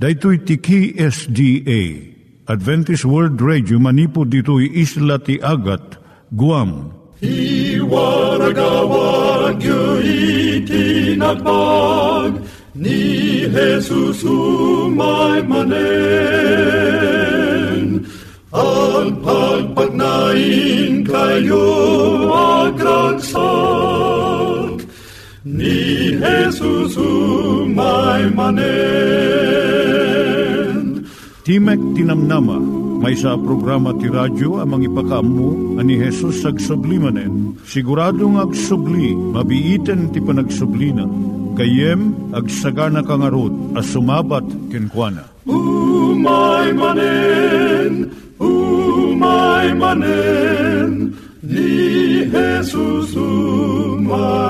Daitui tiki SDA Adventist World Radio manipud ditui isla ti Agat Guam. I waragawag itinatpag ni Jesus umay manen. Ang pagpagnain kayo agkansak ni Jesus umay manen. Timek Tinamnama, may sa programa ti radyo amang ipakaammo ani Hesus ag sublimanen. Siguradong ag subli, mabiiten ti panagsublina. Kayem ag sagana kangarot as sumabat kenkwana. Umay manen, umay manen, ni Jesus umay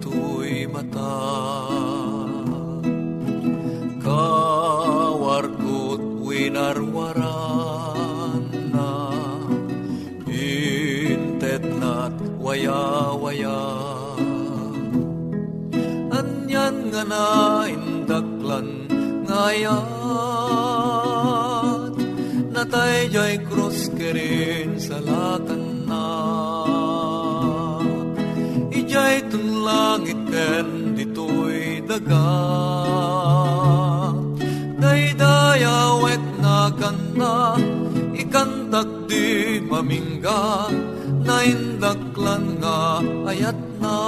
tuy mata. Kawarkot winarwaran na. Intet nat waya-waya. Anyan nga na indaklan ngayat natay jay krus kerin sa lakan na ijay tun langit ken ditoy daga. Daydayawet na kanta ikantak di mamingga. Na indaklan nga ayat na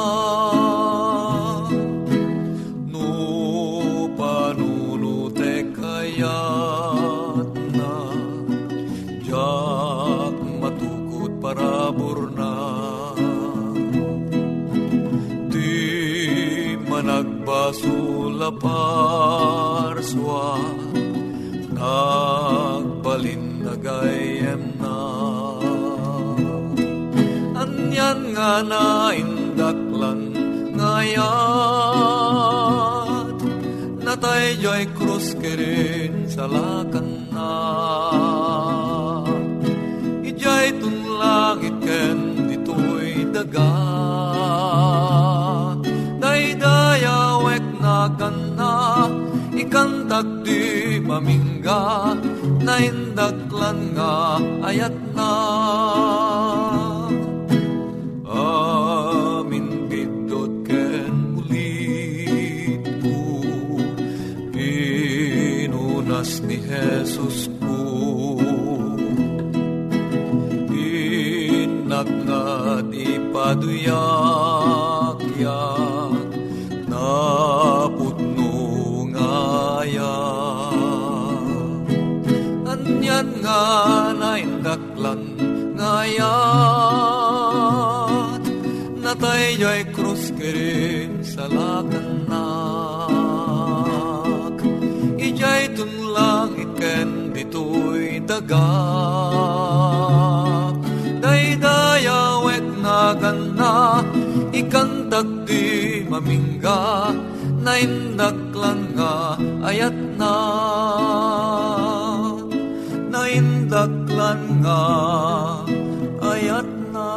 parswa nagbalin na. Anyan nga na indaklan ngayat natay joy krus kerin sa lakan na. Ijay tun langit ken ditoy daga ikantak di mamingga na indaklan nga ayat na. Amin bidot ken ulit ko pinunas ni Jesus ko inaknat ipaduyak anyan nga naindaklan ngayat natay joy krus kerin sa lakan nak ijay tun langit ken ditoy daga daydayawet na ganda ikantak di mamingga. Naindaklan nga ayat na nga ayat na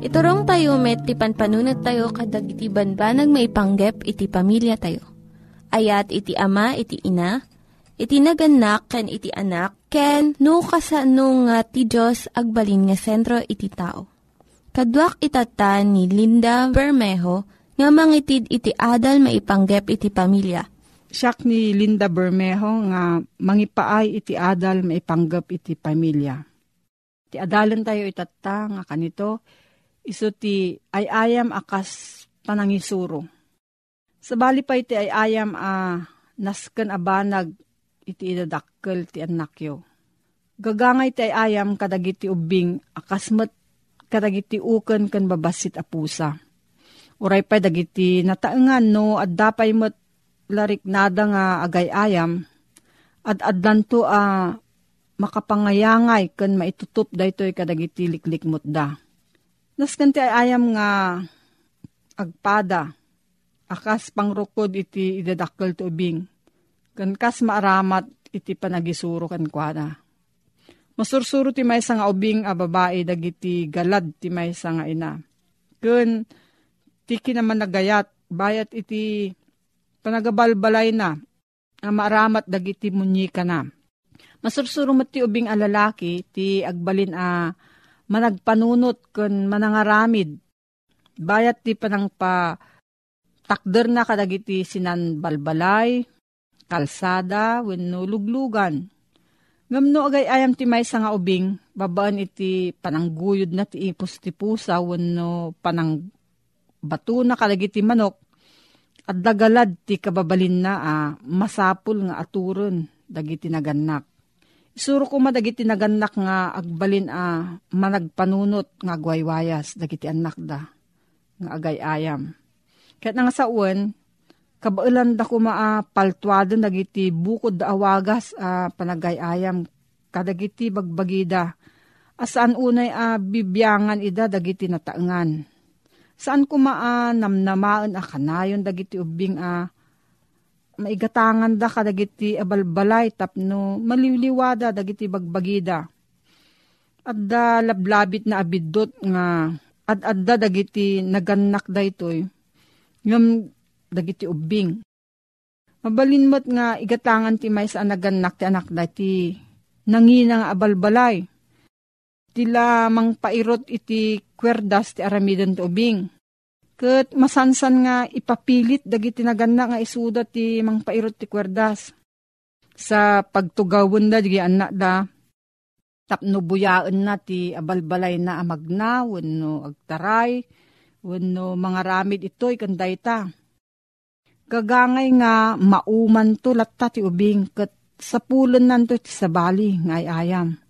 Iturong tayo met, ti panpanunat tayo kadag iti banbanag maipanggep iti pamilya tayo. Ayat iti ama, iti ina, iti naganak, ken iti anak, ken no, kasano nga ti Diyos agbalin nga sentro iti tao. Kaduak itatan ni Linda Bermejo nga mangitid iti adal maipanggep iti pamilya. Siyak ni Linda Bermejo nga mangipaay iti adal maipanggep iti pamilya. Ti adalan tayo itata nga kanito, iso ti ayayam akas panangisuro. Sabali pa iti ayayam a nasken abanag iti idadakkel ti anakyo. Gagangay ti ayayam kadagiti ubing akasmet kadagiti uken ken babasit a pusa. Uray pa dagiti nataengan no at dapay met larik nada nga agay-ayam at adlanto a makapangayangay ken maitutup daytoy kadagiti liklikmot da. Nasken ti ayam nga agpada akas pangrukod iti idadakkel ti ubing. Ken kas maaramat iti panagisuro ken kuana. Masursuro ti maysa nga ubing a babae dagiti galad ti maysa nga ina. Ken ti kinaman nagayat bayat iti panagabalbalay na nga maaramat dagiti munyika na. Masursuro met ti ubing a lalaki ti agbalin a managpanunot ken manangaramid. Bayat ti panang pa takder na kadagiti sinan balbalay, kalsada, wenno luglugan. Ngamno agay ayam ti may nga ubing, babaan iti panangguyod na ti ipos ti pusa, wenno panang bato na kadagiti manok, at dagalad ti kababalin na ah, masapul nga aturon dagiti naganak. Isuro ko madagiti naganak nga agbalin a ah, managpanunot nga agwaywayas dagiti anak da nga agay ayam. Kaya nga sa uwan, kabailan da ko maa paltuado dagiti bukod da awagas a ah, panagayayam kadagiti bagbagida. Asaan unay a bibyangan ida dagiti nataengan. Saan ko maa namnamaan a kanayon dagiti ubing a maigatangan da kadagiti abalbalay tapno maliliwada dagiti bagbagida. Adda lablabit na abidot nga ad adda dagiti naganak da itoy. Ngam dagiti ubing. Mabalinmat nga igatangan ti may sa naganak ti anak da ti nangina nga abalbalay. Tila mang pairot iti kwerdas ti aramidon ubing Kat masansan nga ipapilit dagiti naganda nga isuda ti mang pairot ti kwerdas. Sa pagtugawon da, di anak da, tapno buyaan na ti abalbalay na amagna, wano agtaray, wano mga ramid ito'y kanday ta. Gagangay nga mauman to latta ti ubing, kat sa pulon nanto ti sabali ngay ayam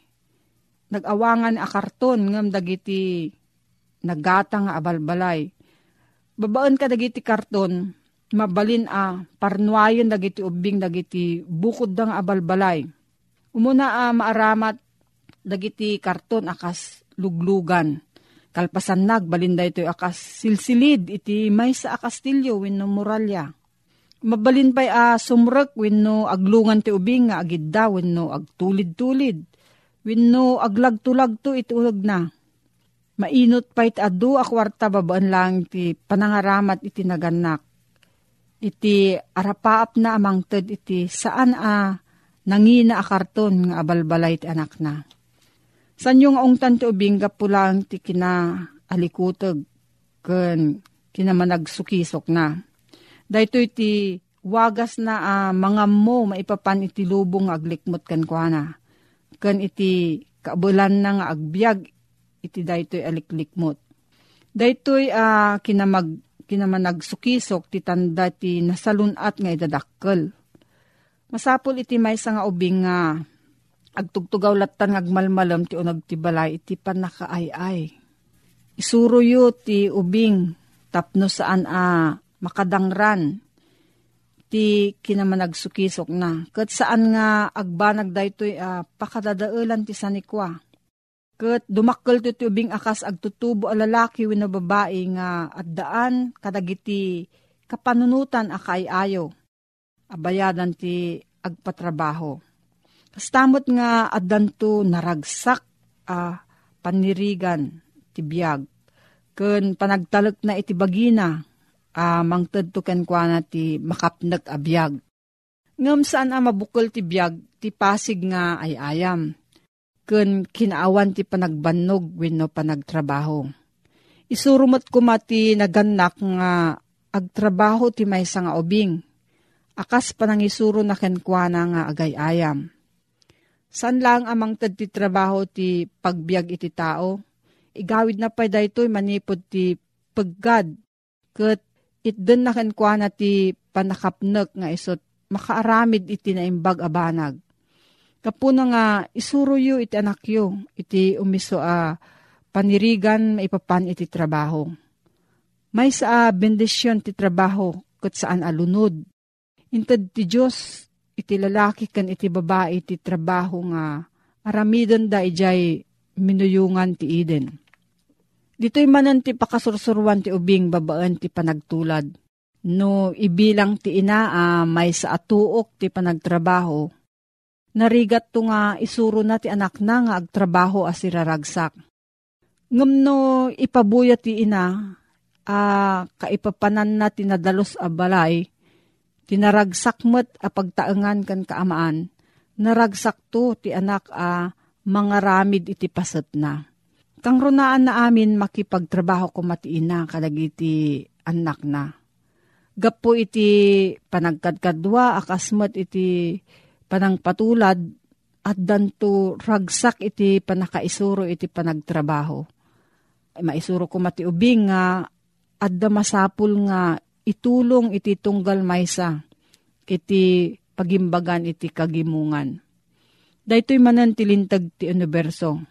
nagawangan a karton ngam dagiti nagata nga abalbalay. Babaan ka dagiti karton, mabalin a parnuayon dagiti ubing dagiti bukod da nga abalbalay. Umuna a maaramat dagiti karton akas luglugan. Kalpasan nag, balinda ito akas silsilid iti may sa akastilyo wenno muralya. Mabalin pa'y a sumrek wenno aglungan ti ubing nga agidda wenno agtulid-tulid Winno aglag-tulagto itulag na. Mainot pa iti adu akwarta babaan lang iti panangaramat iti naganak. Iti arapaap na amang ted iti saan a nangina a karton nga abalbalay iti anak na. San yung ungtan ti ubing pulang ti kina alikutog ken kinamanagsukisok na. Dahito iti wagas na uh, mga mo maipapan iti lubong aglikmot kan kwa na kan iti kabulan na nga agbyag iti daytoy aliklikmot. Daytoy uh, kinamag kinamanagsukisok ti tanda ti nasalunat nga idadakkel. Masapol iti may nga ubing nga agtugtugaw latan ngagmalmalam ti unag ti balay iti panakaayay. Isuro yu ti ubing tapno saan a makadangran ti kinamanagsukisok na. Kat saan nga agbanag daytoy uh, pakadadaulan ti sanikwa. Kat dumakkel ti ubing akas agtutubo a lalaki wino babae nga at daan kadagiti kapanunutan akay ayo. Abayadan ti agpatrabaho. Kastamot nga addanto naragsak a uh, panirigan ti biyag. Kun panagtalek na iti bagina uh, mangted to ken ti makapnag abiyag. Ngam saan a mabukol ti biyag ti pasig nga ay ayam. Kun kinaawan ti panagbannog wenno panagtrabaho. Isurumot ko mati naganak nga agtrabaho ti maysa nga ubing. Akas panangisuro na kenkwana nga agay ayam. San lang amang tad ti trabaho ti pagbiag iti tao? Igawid na pa daytoy manipod ti paggad. Kat itden na kenkwa na ti panakapnek nga isot makaaramid iti naimbag abanag. Kapuna nga isuro iti anak yu, iti umiso a panirigan maipapan iti trabaho. May sa bendisyon ti trabaho kat saan alunod. Intad ti Diyos iti lalaki kan iti babae iti trabaho nga aramidon da ijay minuyungan ti Eden. Dito'y manan ti pakasursurwan ti ubing babaan ti panagtulad. No ibilang ti ina uh, may sa atuok ti panagtrabaho. Narigat to nga isuro na ti anak na nga agtrabaho as iraragsak. Ngam no ipabuya ti ina, uh, kaipapanan na tinadalos a balay, tinaragsak met a pagtaengan kan kaamaan, naragsak to ti anak a uh, mga ramid iti paset na Kang runaan na amin makipagtrabaho ko matiina kadagiti anak na. Gapo iti panagkadkadwa akasmat iti panangpatulad at danto ragsak iti panakaisuro iti panagtrabaho. Maisuro ko mati ubing nga at masapul nga itulong iti tunggal maysa iti pagimbagan iti kagimungan. Daytoy manan tilintag ti universo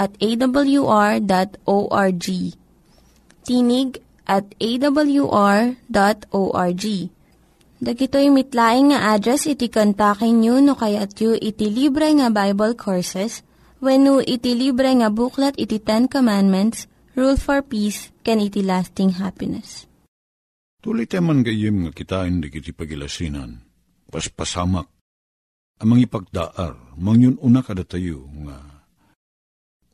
at awr.org. Tinig at awr.org. Dagitoy mitlaing nga address iti kontakin nyo no kayat yu iti libre nga Bible Courses when no iti libre nga buklat iti Ten Commandments, Rule for Peace, can iti lasting happiness. Tuloy teman gayim nga kitain di kiti pagilasinan, paspasamak, amang ipagdaar, mangyun una kada tayo nga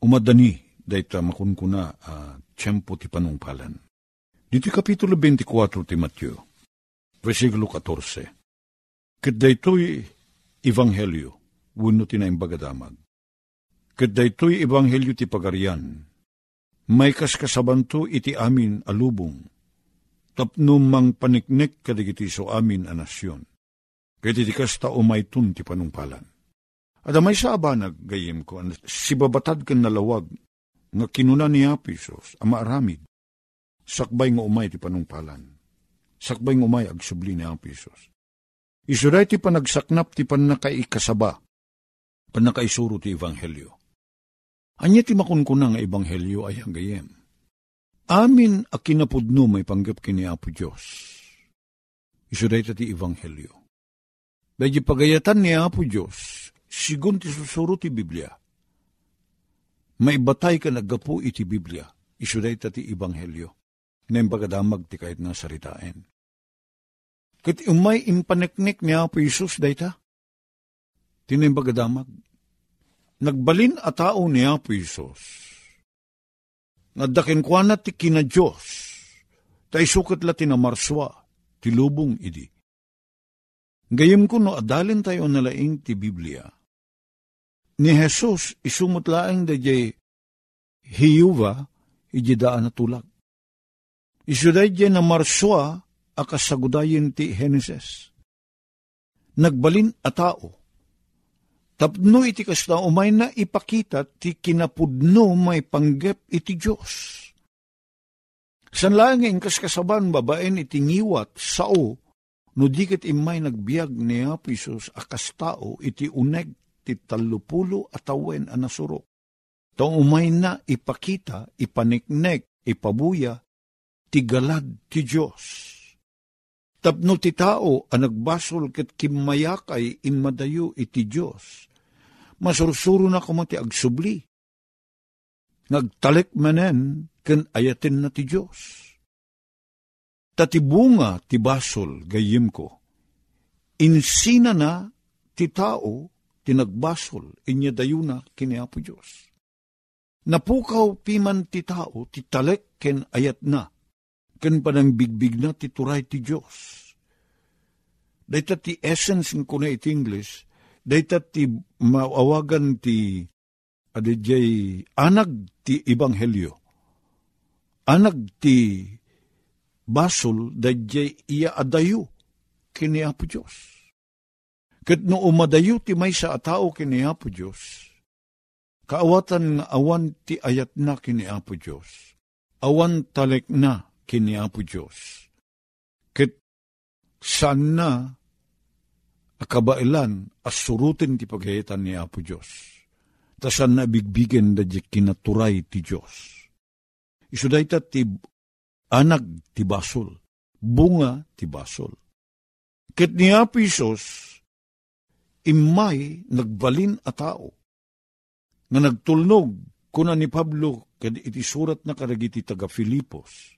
umadani dayta makunkuna a uh, tiyempo ti panungpalan. Dito kapitulo 24 ti Matthew, versikulo 14. Kat daytoy ebanghelyo, wano ti na imbagadamag. Kat daytoy ebanghelyo ti pagarian, may kaskasabanto iti amin alubong, tapno mang paniknek kadigiti so amin a nasyon. Kaya ti kasta umaytun ti panungpalan Adamay sa abanag, gayim ko, si babatad kan nalawag, nga kinuna ni Apisos, ama aramid, sakbay nga umay ti panungpalan. Sakbay nga umay agsubli ni Apisos. Isuday ti panagsaknap ti panakaikasaba, panakaisuro ti Ebanghelyo. Anya ti makunkuna nga Ebanghelyo ay hanggayem. amin a kinapudno may panggap kini Apo Diyos. Dahi ti Ebanghelyo. Dahil pagayatan ni Apo Diyos, sigun ti susuro ti Biblia. May batay ka naggapu iti Biblia. Iso dahi ti Ebanghelyo. Ngayon pagkadamag ti kahit nga saritain. Kat umay impaneknek ni Apo Isus dayta. Tinayin pagkadamag. Nagbalin a tao ni Apo Isus nga dakin kwa na ti kina Diyos, ta isukat la tinamarswa, ti lubong idi. Gayem ko no adalin tayo nalaing ti Biblia. Ni Jesus isumot laeng da jay hiyuva iji daan na tulag. Isuday jay na marswa akasagudayin ti Genesis. Nagbalin a tao, Tapno iti kasna umay na ipakita ti kinapudno may panggep iti Diyos. San lang ang kaskasaban babaen iti ngiwat sao no dikit imay nagbiag ni Apisos akas tao iti uneg ti talupulo atawen a nasurok. Tong umay na ipakita, ipaniknek, ipabuya, ti galad ti Diyos. Tapno ti tao ang nagbasol ket kimayakay inmadayo iti Diyos masursuro na kumati agsubli. Nagtalik manen ken ayatin na ti Diyos. Tatibunga ti basol gayim ko. Insina na ti tao tinagbasol inya dayuna kini Apo Diyos. Napukaw piman ti tao ti talek ken ayat na ken panang bigbig na ti turay ti Diyos. Dahita ti essence ng kuna iti English, dayta ti maawagan ti adijay anag ti ebanghelyo. Anag ti basol dayjay iya adayo kini Apo Diyos. Kat no umadayo ti may sa atao kini Apo Diyos, kaawatan nga awan ti ayat na kini Apo Diyos, awan talek na kini Apo Diyos. Kat saan na akabailan asurutin ti pagayatan ni Apo Diyos. Tasan na bigbigen da di kinaturay ti Diyos. Isuday ta ti anag ti basol, bunga ti basol. Ket ni Apo imay nagbalin a tao, nga nagtulnog kuna ni Pablo kad iti surat na karagiti taga Filipos.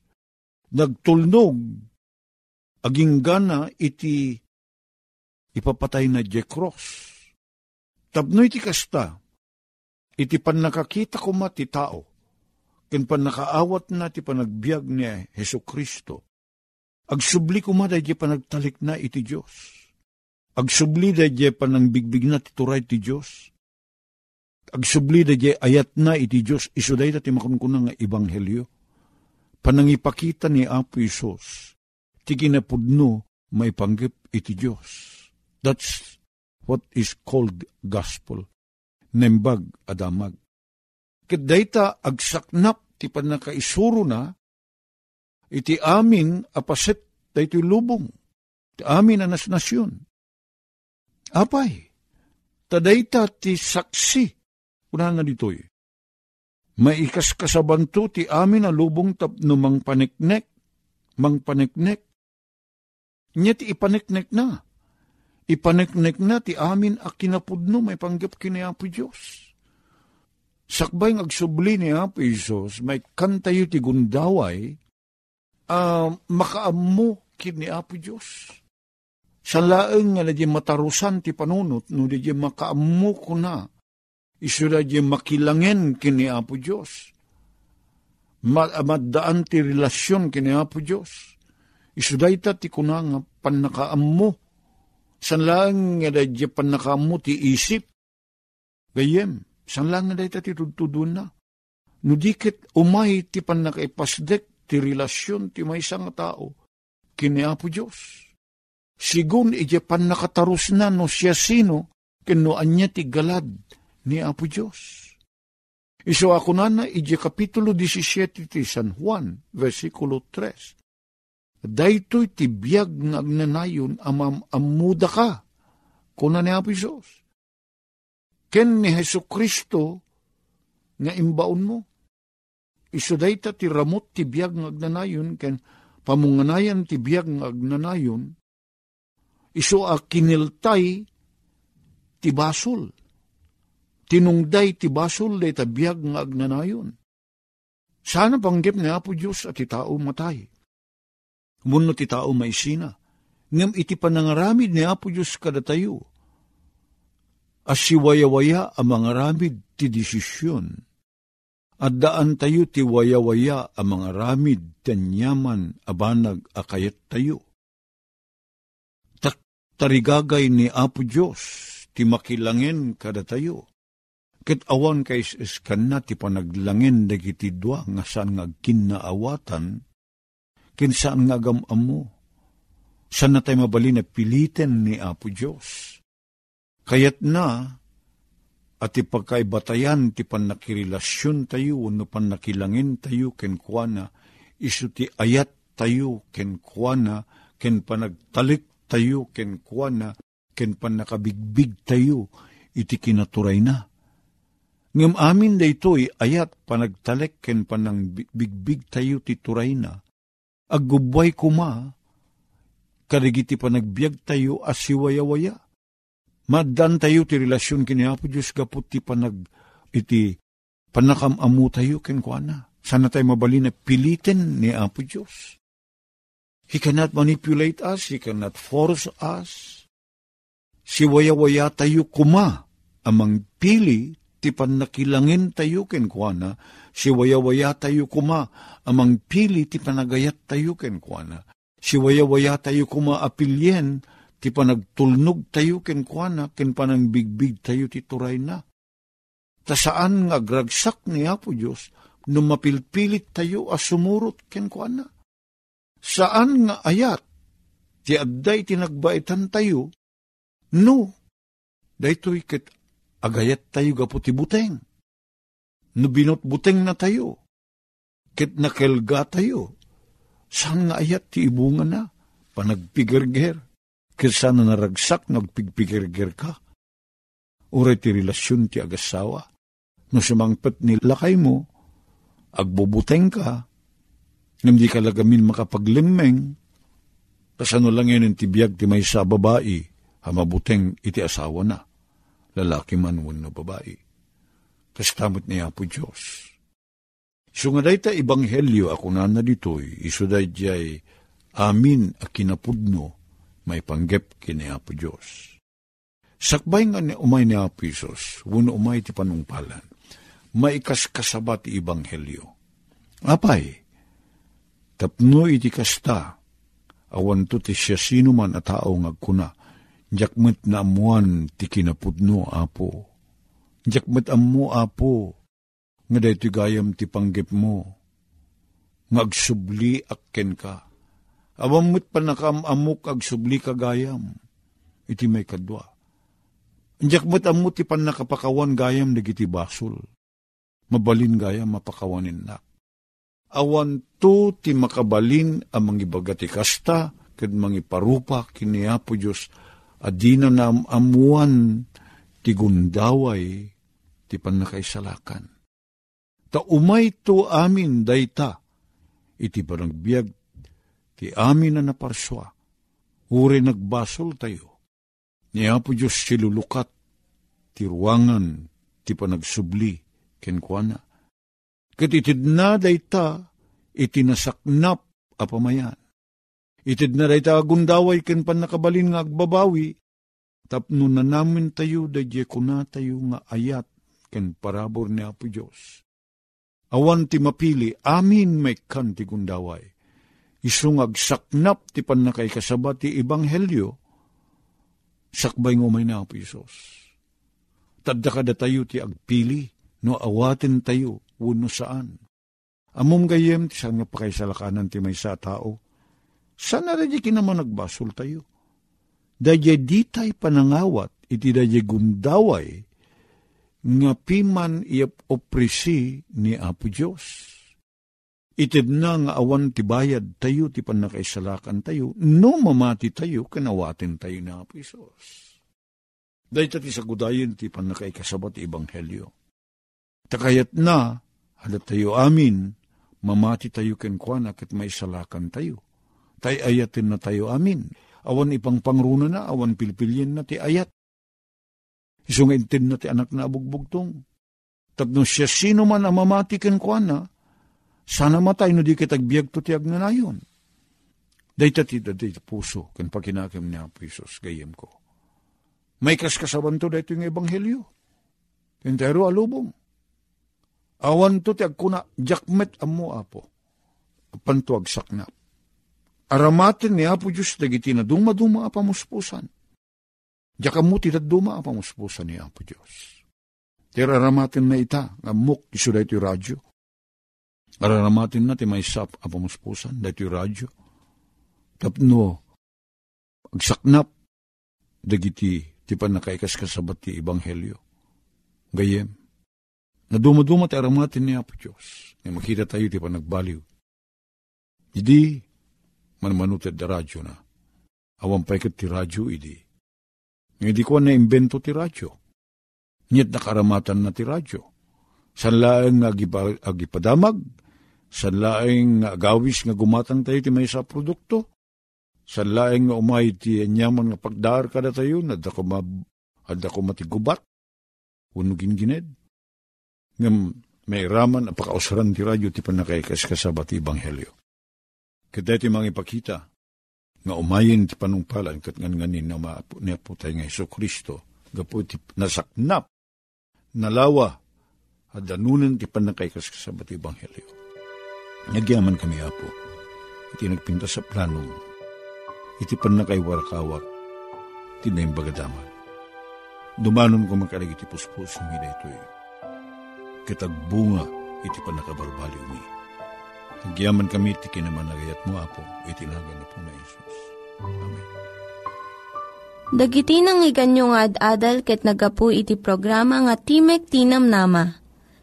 Nagtulnog aging gana iti ipapatay na je cross. Tapno iti kasta, iti pan nakakita ko ti tao, ken pan nakaawat na ti panagbiag ni Heso Kristo, agsubli ko ma di panagtalik na iti Diyos. Agsubli da di panangbigbig na ti turay ti Diyos. Agsubli da di ayat na iti Diyos, isuday da ti makunkunang nga ebanghelyo. Panangipakita ni Apo Isos, ti kinapudno may panggip iti Diyos That's what is called gospel. Nembag adamag. Ket dayta agsaknap ti panakaisuro na iti amin apaset daytoy lubong. Ti amin anas nasyon. Apay, tadayta ti saksi, una nga ditoy. Maikas kasabanto ti amin a lubong tapno mang paniknek, mang paniknek. Nya ti ipaniknek na Ipaneknek na ti amin a kinapudno may panggap kini Apo Diyos. Sakbay ng agsubli ni Apo Isos, may kantayo ti gundaway, uh, makaammo kini Apo Diyos. Sa laeng nga na di matarusan ti panunot, no di makaammo ko na, iso na di makilangen kini Apo Diyos. Maddaan ti relasyon kini Apo Diyos. Iso da ti kuna nga panakaammo San lang nga da Japan nakamu ti isip. Gayem, san lang nga da ti tudun na. No dikit umay ti pan nakaipasdek ti relasyon ti may isang tao. Kini Apo Diyos. Sigun ije pan nakatarus na no siya sino kino anya ti galad ni Apo Diyos. Iso ako na na ije kapitulo 17 ti San Juan, versikulo 3 Daytoy ti biyag nga agnanayon amam amuda ka, kuna ni Apo Isos. Ken ni Heso Kristo nga imbaon mo. iso dayta ti ramot ti biyag ng agnanayon, ken pamunganayan ti biyag ng agnanayon, iso a kiniltay ti basol. Tinungday ti basol day ta biyag ng agnanayon. Sana panggip ni Apo Diyos at ti tao matay. Muno ti tao may sina. Ngam iti panangaramid ni Apo Diyos kada tayo. As siwaya-waya ang mga ramid ti desisyon at daan tayo ti waya-waya ang mga ramid tanyaman abanag akayat tayo. Tarigagay ni Apo Diyos, ti makilangin kada tayo. Ket awan kay iskan na ti panaglangin dagiti dua nga saan nga kinaawatan, kinsaan nga gamam mo. Saan na tayo mabali na pilitin ni Apo Diyos. Kayat na, at ipagkaibatayan ti panakirilasyon tayo, no panakilangin tayo ken kuana, isu ti ayat tayo ken kuana, ken panagtalik tayo ken kuana, ken panakabigbig tayo, iti kinaturay na. Ngam amin da ito'y ayat panagtalek ken panang bigbig tayo ti turay na, aggubway kuma, karigiti panagbiag tayo asiwaya-waya Maddan tayo ti relasyon kini Apo Diyos kaput ti panag iti panakamamu tayo ken kuana. Sana tayo mabali na pilitin ni Apo Diyos. He cannot manipulate us, He cannot force us. Si waya-waya tayo kuma, amang pili, ti panakilangin tayo ken kuana, si waya-waya tayo kuma, amang pili, ti panagayat tayo ken kuana. Si waya-waya tayo kuma apilyen, ti panagtulnog tayo ken kuana, ken panang bigbig tayo ti turay na. Ta saan nga gragsak ni Apo Diyos, no mapilpilit tayo as sumurot ken kuana. Saan nga ayat, ti adday tinagbaitan tayo, no, daytoy ket agayat tayo gapo ti buteng. No binot buteng na tayo, ket nakelga tayo, saan nga ayat ti ibunga na, panagpigerger, Kesa na naragsak nagpigpigirgir ka. Uray ti relasyon ti agasawa. No sumangpet ni lakay mo, agbubuteng ka, hindi ka lagamin makapaglimeng, kasano lang yan ti biyag ti may sa babae, hamabuteng iti asawa na, lalaki man wano babae. Kastamot niya po Diyos. So nga ta ibanghelyo ako na na ditoy, iso jay amin a kinapudno, may panggep kini Apo Diyos. Sakbay nga ni umay ni Apo Isos, wano umay ti panungpalan, maikas kasabat ti Ibanghelyo. Apay, tapno iti kasta, awan to ti siya sino man a tao ngagkuna, jakmet na amuan ti kinapudno, Apo. Jakmet amu, Apo, nga dahi gayam ti panggep mo, ngagsubli akken ka Awamot pa nakamamok ag subli kagayam. Iti may kadwa. Mo't amot ti pan nakapakawan gayam nagiti basol. Mabalin gayam mapakawanin na. Awan to ti makabalin ang mangibagati kasta, kad mangiparupa kiniapo Diyos, adina na amuan ti gundaway ti panakaisalakan. Ta umay to amin dayta, iti panagbiag ti amin na naparswa, uri nagbasol tayo. Ni Apo Diyos silulukat, ti ruangan, ti panagsubli, kenkwana. Katitid na dayta, itinasaknap apamayan. Itid na dayta agundaway ken pan nakabalin nga agbabawi, tapno na namin tayo dadye kuna tayo nga ayat ken parabor ni Apo Diyos. Awan ti mapili, amin may kan ti gundaway isungag saknap ti panakay kasabat ti Ibanghelyo, sakbay ngumay na po Isos. Tadda kada tayo ti agpili, no awatin tayo, wano saan. Amom gayem, ti saan nga pakaisalakanan ti may sa tao, sana radya kinaman nagbasol tayo. Dadya di tay panangawat, iti dadya gundaway, nga piman iap oprisi ni Apo Diyos Itid na nga awan ti bayad tayo, ti panakaisalakan tayo, no mamati tayo, kanawatin tayo na Apo Isos. Dahil ti sagudayin ti panakaikasabat ti Ebanghelyo. Takayat na, halat tayo amin, mamati tayo kenkwana ket may salakan tayo. Tay ayatin na tayo amin. Awan ipang pangruna na, awan pilpilyin na ti ayat. Isungaintin na ti anak na abugbugtong. Tapno siya sino man ang mamati kenkwana, sana matay no di kitagbiag to ti agnanayon. Dayta ti daday puso, ken pakinakim ni Apo Isos, gayem ko. May kaskasaban to dayto yung ebanghelyo. Entero alubong. Awan to ti agkuna, jakmet amo apo. Pantuag saknap. Aramatin ni Apo Diyos dagiti na duma-duma apamuspusan. Mo ti duma apamuspusan ni Apo Diyos. Tira aramatin na ita, ngamuk iso dahito yung radyo. Araramatin na ti may sap apamuspusan, dahito yung radyo. Tapno, agsaknap, dagiti ti panakaikas kasabat ti Ebanghelyo. Gayem, na dumaduma ti aramatin ni Apo Diyos, nga makita tayo ti panagbaliw. Idi, manmanuted da radyo na. Awan pa ti radyo, idi. Nga di ko na imbento ti radyo. Nyet nakaramatan na ti radyo. San laeng agipadamag, san laeng agawis nga gumatang tayo ti may sa produkto, san laeng nga umay ti anyaman nga pagdar kada tayo, ma, adda ko matigubat, unugin gined. Ngam may raman ang pakausaran ti radyo ti panakaikas kasabat ti Ebanghelyo. Kada ti mga ipakita, nga umayin ti panungpalan kat ngan nganin na maapo niya po tayo nga Iso Kristo, gapo ti nasaknap, nalawa, at danunan ti panakaikas kasabat ti Ebanghelyo. Nagyaman kami apo, iti nagpinta sa planong, iti panakaiwarakawak, tinayang bagadaman. Dumanon ko makalig iti puspos ng ito eh. Kitagbunga iti panakabarbaliw mi. Nagyaman kami iti kinamanagayat mo apo, iti naga na po na Isus. Amen. Dagiti nang iganyo nga ad-adal ket nagapu iti programa nga Timek Tinam Nama.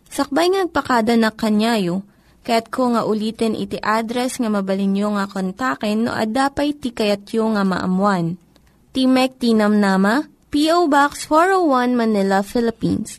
Sakbay ngagpakada na kanyayo, ket ko nga ulitin iti address nga mabalinyo nga kontaken no ad-dapay tikayatyo nga maamuan. Timek Tinam Nama, P.O. Box 401 Manila, Philippines.